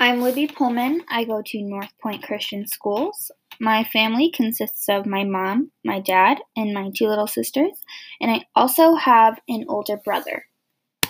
I'm Libby Pullman. I go to North Point Christian Schools. My family consists of my mom, my dad, and my two little sisters, and I also have an older brother.